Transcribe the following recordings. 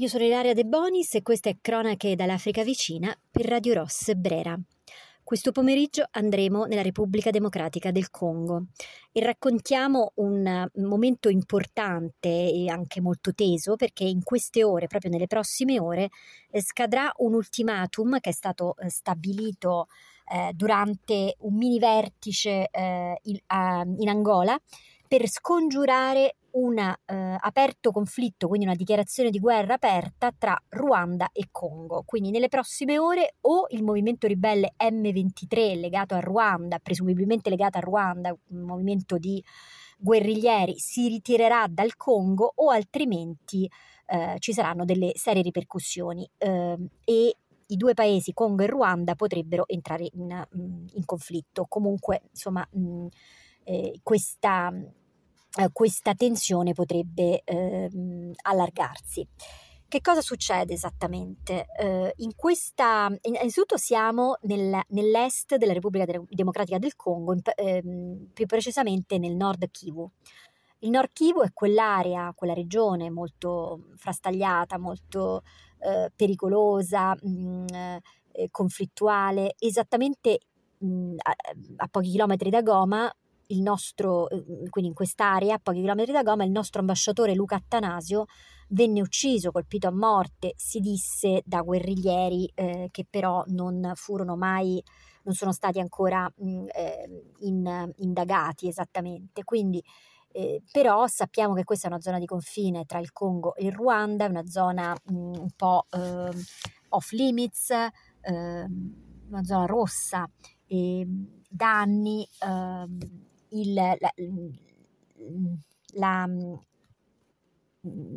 Io sono Ilaria De Bonis e questa è Cronache dall'Africa vicina per Radio Ross Brera. Questo pomeriggio andremo nella Repubblica Democratica del Congo e raccontiamo un momento importante e anche molto teso perché in queste ore, proprio nelle prossime ore, eh, scadrà un ultimatum che è stato eh, stabilito eh, durante un mini vertice eh, in, uh, in Angola per scongiurare un eh, aperto conflitto, quindi una dichiarazione di guerra aperta tra Ruanda e Congo. Quindi nelle prossime ore o il movimento ribelle M23 legato a Ruanda, presumibilmente legato a Ruanda, un movimento di guerriglieri, si ritirerà dal Congo o altrimenti eh, ci saranno delle serie ripercussioni eh, e i due paesi, Congo e Ruanda, potrebbero entrare in, in conflitto. Comunque, insomma, mh, eh, questa eh, questa tensione potrebbe eh, allargarsi. Che cosa succede esattamente? Eh, in questa, innanzitutto siamo nel, nell'est della Repubblica Democratica del Congo, in, ehm, più precisamente nel nord Kivu. Il nord Kivu è quell'area, quella regione molto frastagliata, molto eh, pericolosa, mh, mm, eh, conflittuale, esattamente mh, mm, a, a, pochi chilometri da Goma, il nostro, ehm, quindi in quest'area, a pochi chilometri da Goma, il nostro ambasciatore Luca Attanasio venne ucciso, colpito a morte, si disse da guerriglieri eh, che però non furono mai, non sono stati ancora mh, eh, in, indagati esattamente. Quindi, eh, però sappiamo che questa è una zona di confine tra il Congo e il Ruanda, è una zona mh, un po' ehm, off limits, ehm, una zona rossa. E, da anni ehm, il, la, la,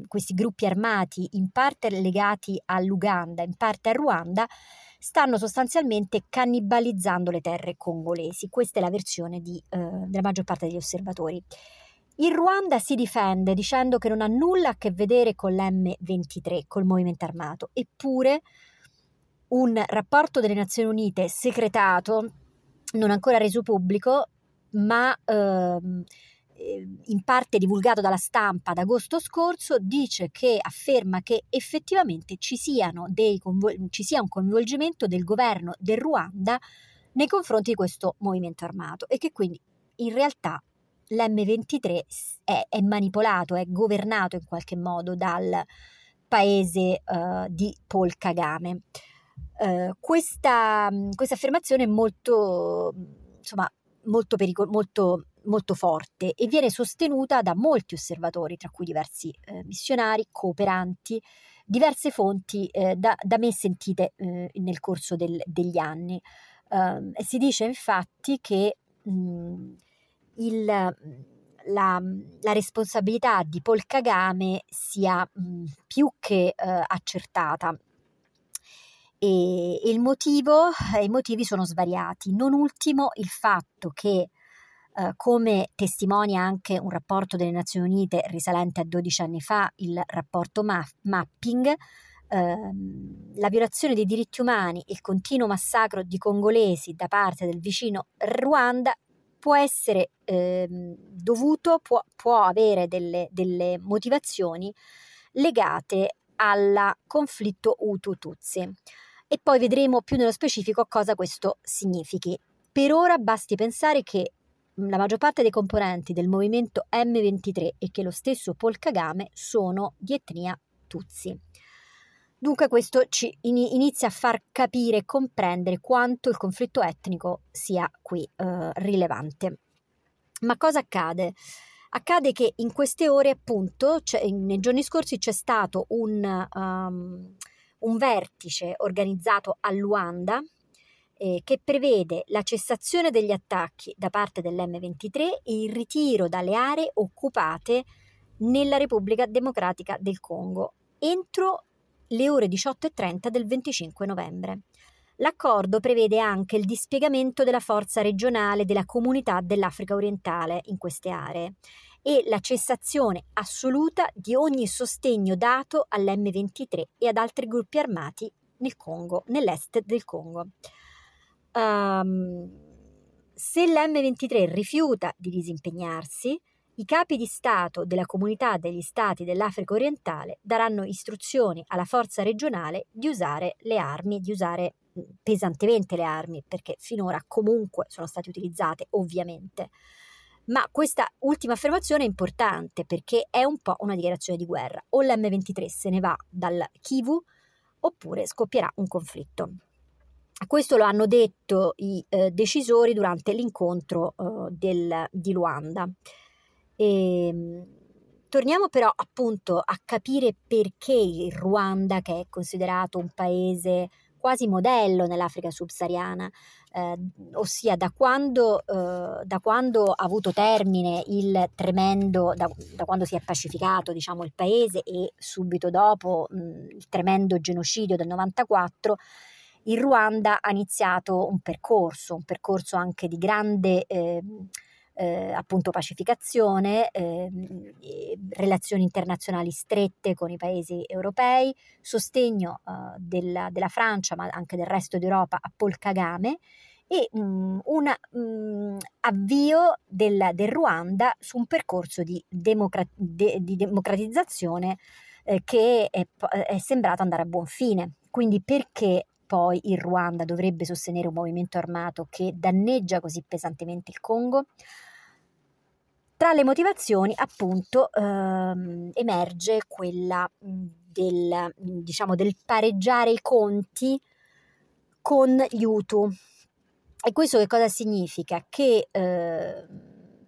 questi gruppi armati, in parte legati all'Uganda, in parte al Ruanda, stanno sostanzialmente cannibalizzando le terre congolesi. Questa è la versione di, eh, della maggior parte degli osservatori. Il Ruanda si difende dicendo che non ha nulla a che vedere con l'M23, col movimento armato, eppure un rapporto delle Nazioni Unite segretato, non ancora reso pubblico, ma ehm, in parte divulgato dalla stampa ad agosto scorso, dice che afferma che effettivamente ci, convol- ci sia un coinvolgimento del governo del Ruanda nei confronti di questo movimento armato e che quindi in realtà l'M23 è, è manipolato, è governato in qualche modo dal paese uh, di Paul Kagame. Uh, questa, questa affermazione è molto, insomma, molto, pericol- molto, molto forte e viene sostenuta da molti osservatori, tra cui diversi eh, missionari, cooperanti, diverse fonti eh, da, da, me sentite eh, nel corso del, degli anni. Uh, si dice infatti che mh, il, la, la, responsabilità di Paul Kagame sia mh, più che uh, accertata e, il motivo, i motivi sono svariati, non ultimo il fatto che Uh, come testimonia anche un rapporto delle Nazioni Unite risalente a 12 anni fa, il rapporto ma- Mapping, uh, la violazione dei diritti umani e il continuo massacro di congolesi da parte del vicino Ruanda può essere uh, dovuto, può, può avere delle, delle, motivazioni legate al conflitto Hutu-Tutsi e poi vedremo più nello specifico cosa questo significhi. Per ora basti pensare che la maggior parte dei componenti del movimento M23 e che lo stesso Paul Kagame sono di etnia Tutsi. Dunque questo ci inizia a far capire e comprendere quanto il conflitto etnico sia qui eh, rilevante. Ma cosa accade? Accade che in queste ore, appunto, nei giorni scorsi c'è stato un, um, un vertice organizzato a Luanda eh, che prevede la cessazione degli attacchi da parte dell'M23 e il ritiro dalle aree occupate nella Repubblica Democratica del Congo entro le ore 18.30 del 25 novembre. L'accordo prevede anche il dispiegamento della forza regionale della comunità dell'Africa orientale in queste aree e la cessazione assoluta di ogni sostegno dato all'M23 e ad altri gruppi armati nel Congo, nell'est del Congo. Um, se l'M23 rifiuta di disimpegnarsi, I capi di Stato della comunità degli Stati dell'Africa orientale daranno istruzioni alla forza regionale di usare le armi, di usare pesantemente le armi, perché finora comunque sono state utilizzate, ovviamente. Ma questa ultima affermazione è importante perché è un po' una dichiarazione di guerra. O l'M23 se ne va dal Kivu oppure scoppierà un conflitto. Questo lo hanno detto i eh, decisori durante l'incontro eh, del, di Luanda. E, ehm, torniamo però appunto a capire perché il Ruanda, che è considerato un paese quasi modello nell'Africa subsahariana, eh, ossia da quando, eh, da quando, ha avuto termine il tremendo, da, da, quando si è pacificato diciamo, il paese e subito dopo mh, il tremendo genocidio del 94, il Ruanda ha iniziato un percorso, un percorso anche di grande... Eh, eh, appunto pacificazione, eh, relazioni internazionali strette con i paesi europei, sostegno eh, della, della, Francia ma anche del resto d'Europa a Paul Kagame e um, un um, avvio del, del, Ruanda su un percorso di, democra- de, di democratizzazione eh, che è, è sembrato andare a buon fine. Quindi perché poi il Ruanda dovrebbe sostenere un movimento armato che danneggia così pesantemente il Congo? Tra le motivazioni, appunto, ehm, emerge quella del, diciamo, del pareggiare i conti con gli Hutu. E questo che cosa significa? Che eh,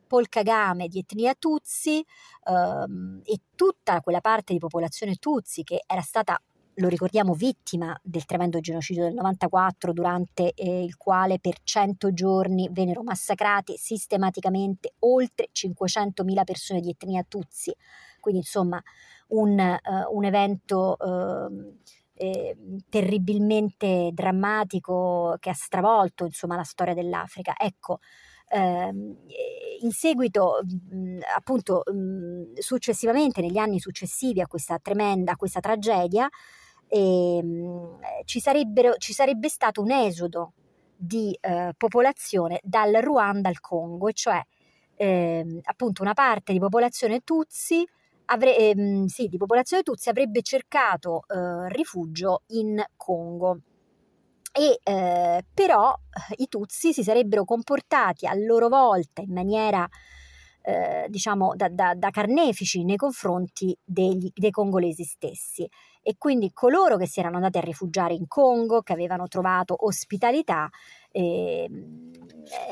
Paul Kagame di etnia Tutsi ehm, e tutta quella parte di popolazione Tutsi che era stata lo ricordiamo, vittima del tremendo genocidio del 94, durante eh, il quale per 100 giorni vennero massacrati sistematicamente oltre 500.000 persone di etnia Tutsi. Quindi, insomma, un, uh, un evento eh, terribilmente drammatico che ha stravolto insomma, la storia dell'Africa. Ecco, ehm, in seguito, mh, appunto, mh, successivamente, negli anni successivi a questa tremenda, a questa tragedia, e, ehm, ci, ci, sarebbe stato un esodo di eh, popolazione dal Ruanda al Congo, cioè eh, appunto una parte di popolazione Tutsi, avre, ehm, sì, di popolazione Tutsi avrebbe cercato eh, rifugio in Congo. E eh, però i Tutsi si sarebbero comportati a loro volta in maniera eh, diciamo da, da, da, carnefici nei confronti degli, dei congolesi stessi. E quindi coloro che si erano andati a rifugiare in Congo, che avevano trovato ospitalità, ehm,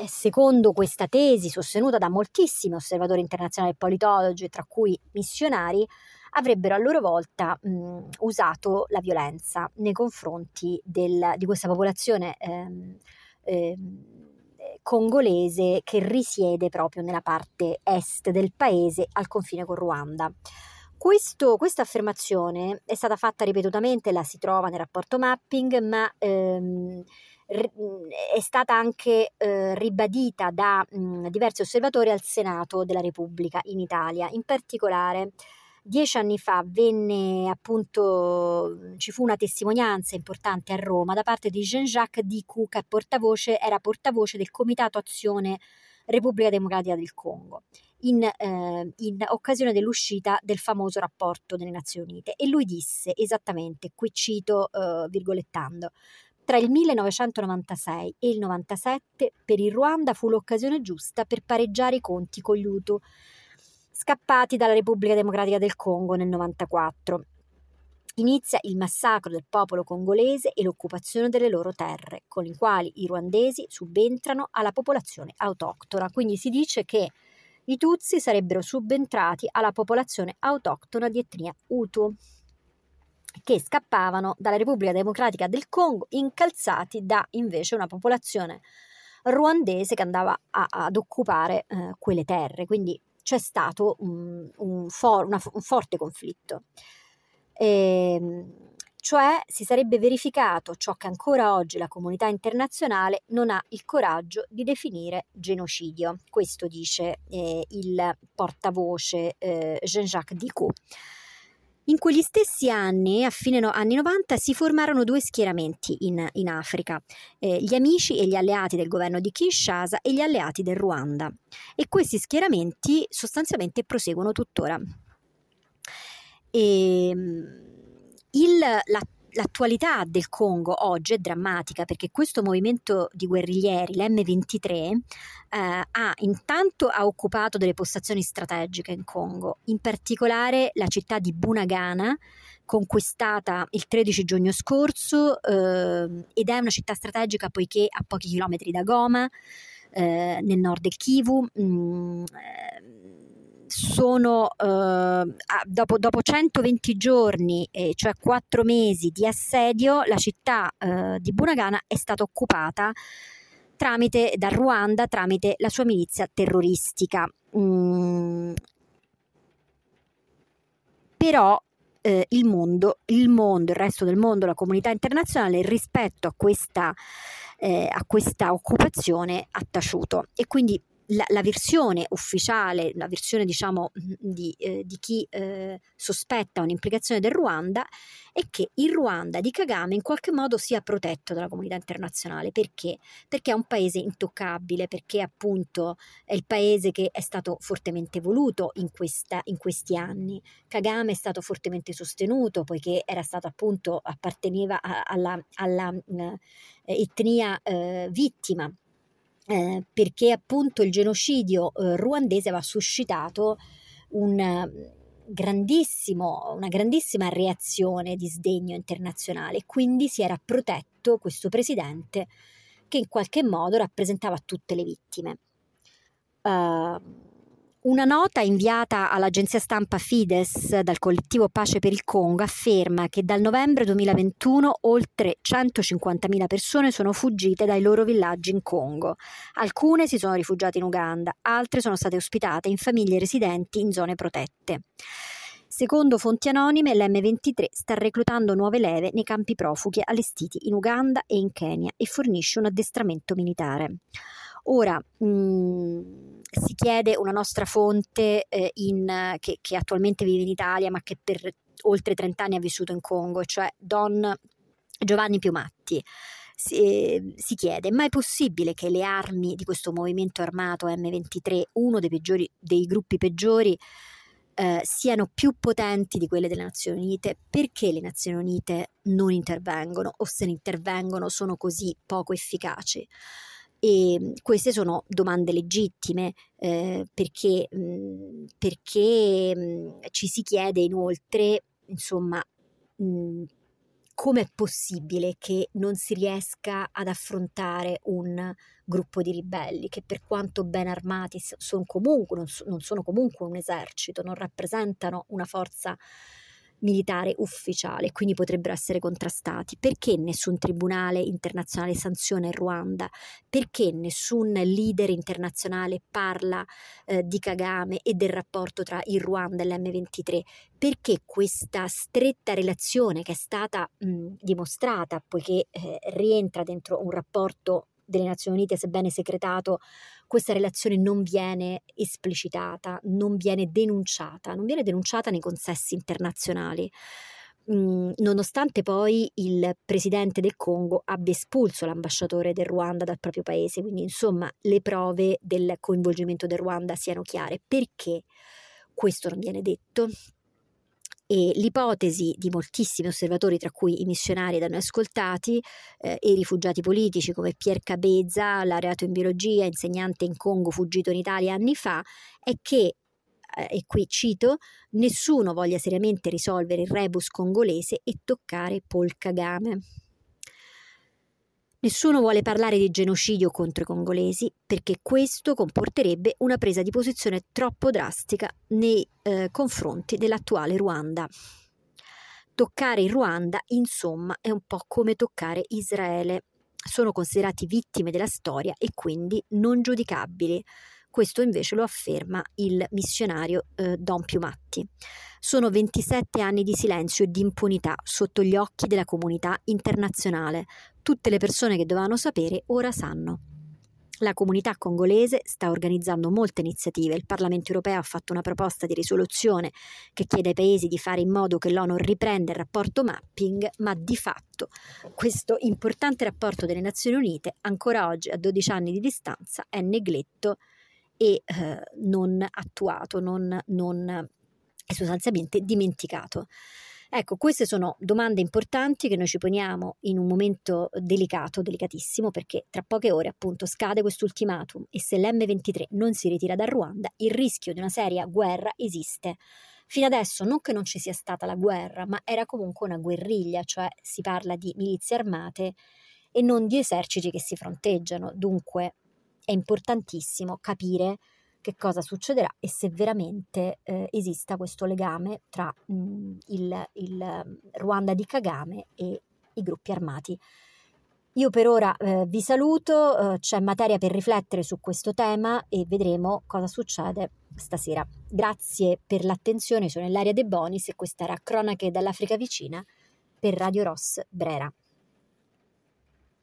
eh, secondo questa tesi sostenuta da moltissimi osservatori internazionali e politologi, tra cui missionari, avrebbero a loro volta mh, usato la violenza nei confronti del, di questa popolazione ehm, ehm, congolese che risiede proprio nella parte est del paese al confine con Ruanda. Questa affermazione è stata fatta ripetutamente, la si trova nel rapporto mapping, ma ehm, è stata anche eh, ribadita da mh, diversi osservatori al Senato della Repubblica in Italia. In particolare, Dieci anni fa venne appunto, ci fu una testimonianza importante a Roma da parte di Jean-Jacques Dicou, che portavoce, era portavoce del Comitato Azione Repubblica Democratica del Congo, in, eh, in occasione dell'uscita del famoso rapporto delle Nazioni Unite. E lui disse esattamente, qui cito eh, virgolettando, tra il 1996 e il 97 per il Ruanda fu l'occasione giusta per pareggiare i conti con gli Hutu scappati dalla Repubblica Democratica del Congo nel 1994. Inizia il massacro del popolo congolese e l'occupazione delle loro terre, con i quali i ruandesi subentrano alla popolazione autoctona. Quindi si dice che i Tutsi sarebbero subentrati alla popolazione autoctona di etnia Hutu, che scappavano dalla Repubblica Democratica del Congo, incalzati da invece una popolazione ruandese che andava a, ad occupare eh, quelle terre. Quindi c'è stato un, un, for, una, un forte conflitto. E, ehm, cioè si sarebbe verificato ciò che ancora oggi la comunità internazionale non ha il coraggio di definire genocidio. Questo dice eh, il portavoce eh, Jean-Jacques Dicou. In quegli stessi anni, a fine no, anni 90, si formarono due schieramenti in, in Africa, eh, gli amici e gli alleati del governo di Kinshasa e gli alleati del Ruanda. E questi schieramenti sostanzialmente proseguono tuttora. E, ehm, il, la l'attualità del Congo oggi è drammatica perché questo movimento di guerriglieri, l'M23, eh, ha intanto ha occupato delle postazioni strategiche in Congo, in particolare la città di Bunagana, conquistata il 13 giugno scorso eh, ed è una città strategica poiché a pochi chilometri da Goma, eh, nel nord del Kivu. Mh, mm, sono eh, dopo, dopo, 120 giorni, eh, cioè 4 mesi di assedio, la città eh, di Bunagana è stata occupata tramite, dal Ruanda tramite la sua milizia terroristica. Mm. Però eh, il mondo, il mondo, il resto del mondo, la comunità internazionale rispetto a questa, eh, a questa occupazione ha taciuto e quindi la, la, versione ufficiale, la versione diciamo di, eh, di chi eh, sospetta un'implicazione del Ruanda è che il Ruanda di Kagame in qualche modo sia protetto dalla comunità internazionale. Perché? Perché è un paese intoccabile, perché appunto è il paese che è stato fortemente voluto in, questa, in questi anni. Kagame è stato fortemente sostenuto poiché era stato appunto apparteneva alla, alla, eh, etnia eh, vittima eh, perché appunto il genocidio eh, ruandese aveva suscitato un grandissimo, una grandissima reazione di sdegno internazionale, quindi si era protetto questo presidente che in qualche modo rappresentava tutte le vittime. Uh, una nota inviata all'agenzia stampa Fides dal collettivo Pace per il Congo afferma che dal novembre 2021 oltre 150.000 persone sono fuggite dai loro villaggi in Congo. Alcune si sono rifugiate in Uganda, altre sono state ospitate in famiglie residenti in zone protette. Secondo fonti anonime, l'M23 sta reclutando nuove leve nei campi profughi allestiti in Uganda e in Kenya e fornisce un addestramento militare. Ora, mh, mm, si chiede una nostra fonte eh, in, che, che, attualmente vive in Italia ma che per oltre 30 anni ha vissuto in Congo, cioè Don Giovanni Piumatti. Si, eh, si chiede, ma è possibile che le armi di questo movimento armato M23, uno dei, peggiori, dei gruppi peggiori, eh, siano più potenti di quelle delle Nazioni Unite, perché le Nazioni Unite non intervengono o se ne intervengono sono così poco efficaci? E mhmm, queste sono domande legittime eh, perché, mh, mhmm, perché mh, mhmm, ci si chiede inoltre, insomma, come è possibile che non si riesca ad affrontare un gruppo di ribelli che per quanto ben armati sono comunque, non, non sono comunque un esercito, non rappresentano una forza militare ufficiale, quindi potrebbero essere contrastati. Perché nessun tribunale internazionale sanziona il Ruanda? Perché nessun leader internazionale parla eh, di Kagame e del rapporto tra il Ruanda e l'M23? Perché questa stretta relazione che è stata mh, dimostrata, poiché eh, rientra dentro un rapporto delle Nazioni Unite, sebbene segretato, questa relazione non viene esplicitata, non viene denunciata, non viene denunciata nei consessi internazionali. Mm, nonostante poi il presidente del Congo abbia espulso l'ambasciatore del Ruanda dal proprio paese, quindi insomma le prove del coinvolgimento del Ruanda siano chiare. Perché questo non viene detto? E l'ipotesi di moltissimi osservatori, tra cui i missionari da noi ascoltati eh, e i rifugiati politici come Pier Cabezza, laureato in biologia, insegnante in Congo, fuggito in Italia anni fa, è che eh, e qui cito, nessuno voglia seriamente risolvere il rebus congolese e toccare Paul Kagame. Nessuno vuole parlare di genocidio contro i congolesi perché questo comporterebbe una presa di posizione troppo drastica nei eh, confronti dell'attuale Ruanda. Toccare il Ruanda, insomma, è un po' come toccare Israele. Sono considerati vittime della storia e quindi non giudicabili. Questo invece lo afferma il missionario eh, Don Piumatti. Sono 27 anni di silenzio e di impunità sotto gli occhi della comunità internazionale. Tutte le persone che dovevano sapere ora sanno. La comunità congolese sta organizzando molte iniziative. Il Parlamento europeo ha fatto una proposta di risoluzione che chiede ai paesi di fare in modo che l'ONU riprenda il rapporto mapping, ma di fatto questo importante rapporto delle Nazioni Unite ancora oggi a 12 anni di distanza è negletto e eh, non attuato, non, non è sostanzialmente dimenticato. Ecco, queste sono domande importanti che noi ci poniamo in un momento delicato, delicatissimo, perché tra poche ore appunto scade questo ultimatum e se l'M23 non si ritira da Ruanda, il rischio di una seria guerra esiste. Fino adesso non che non ci sia stata la guerra, ma era comunque una guerriglia, cioè si parla di milizie armate e non di eserciti che si fronteggiano. Dunque è importantissimo capire che cosa succederà e se veramente eh, esista questo legame tra mh, il, il, Ruanda di Kagame e i gruppi armati. Io per ora eh, vi saluto, eh, c'è materia per riflettere su questo tema e vedremo cosa succede stasera. Grazie per l'attenzione, sono Ilaria De Bonis e questa era Cronache dall'Africa vicina per Radio Ross Brera.